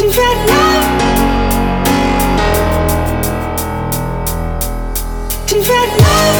Tonight. Tonight.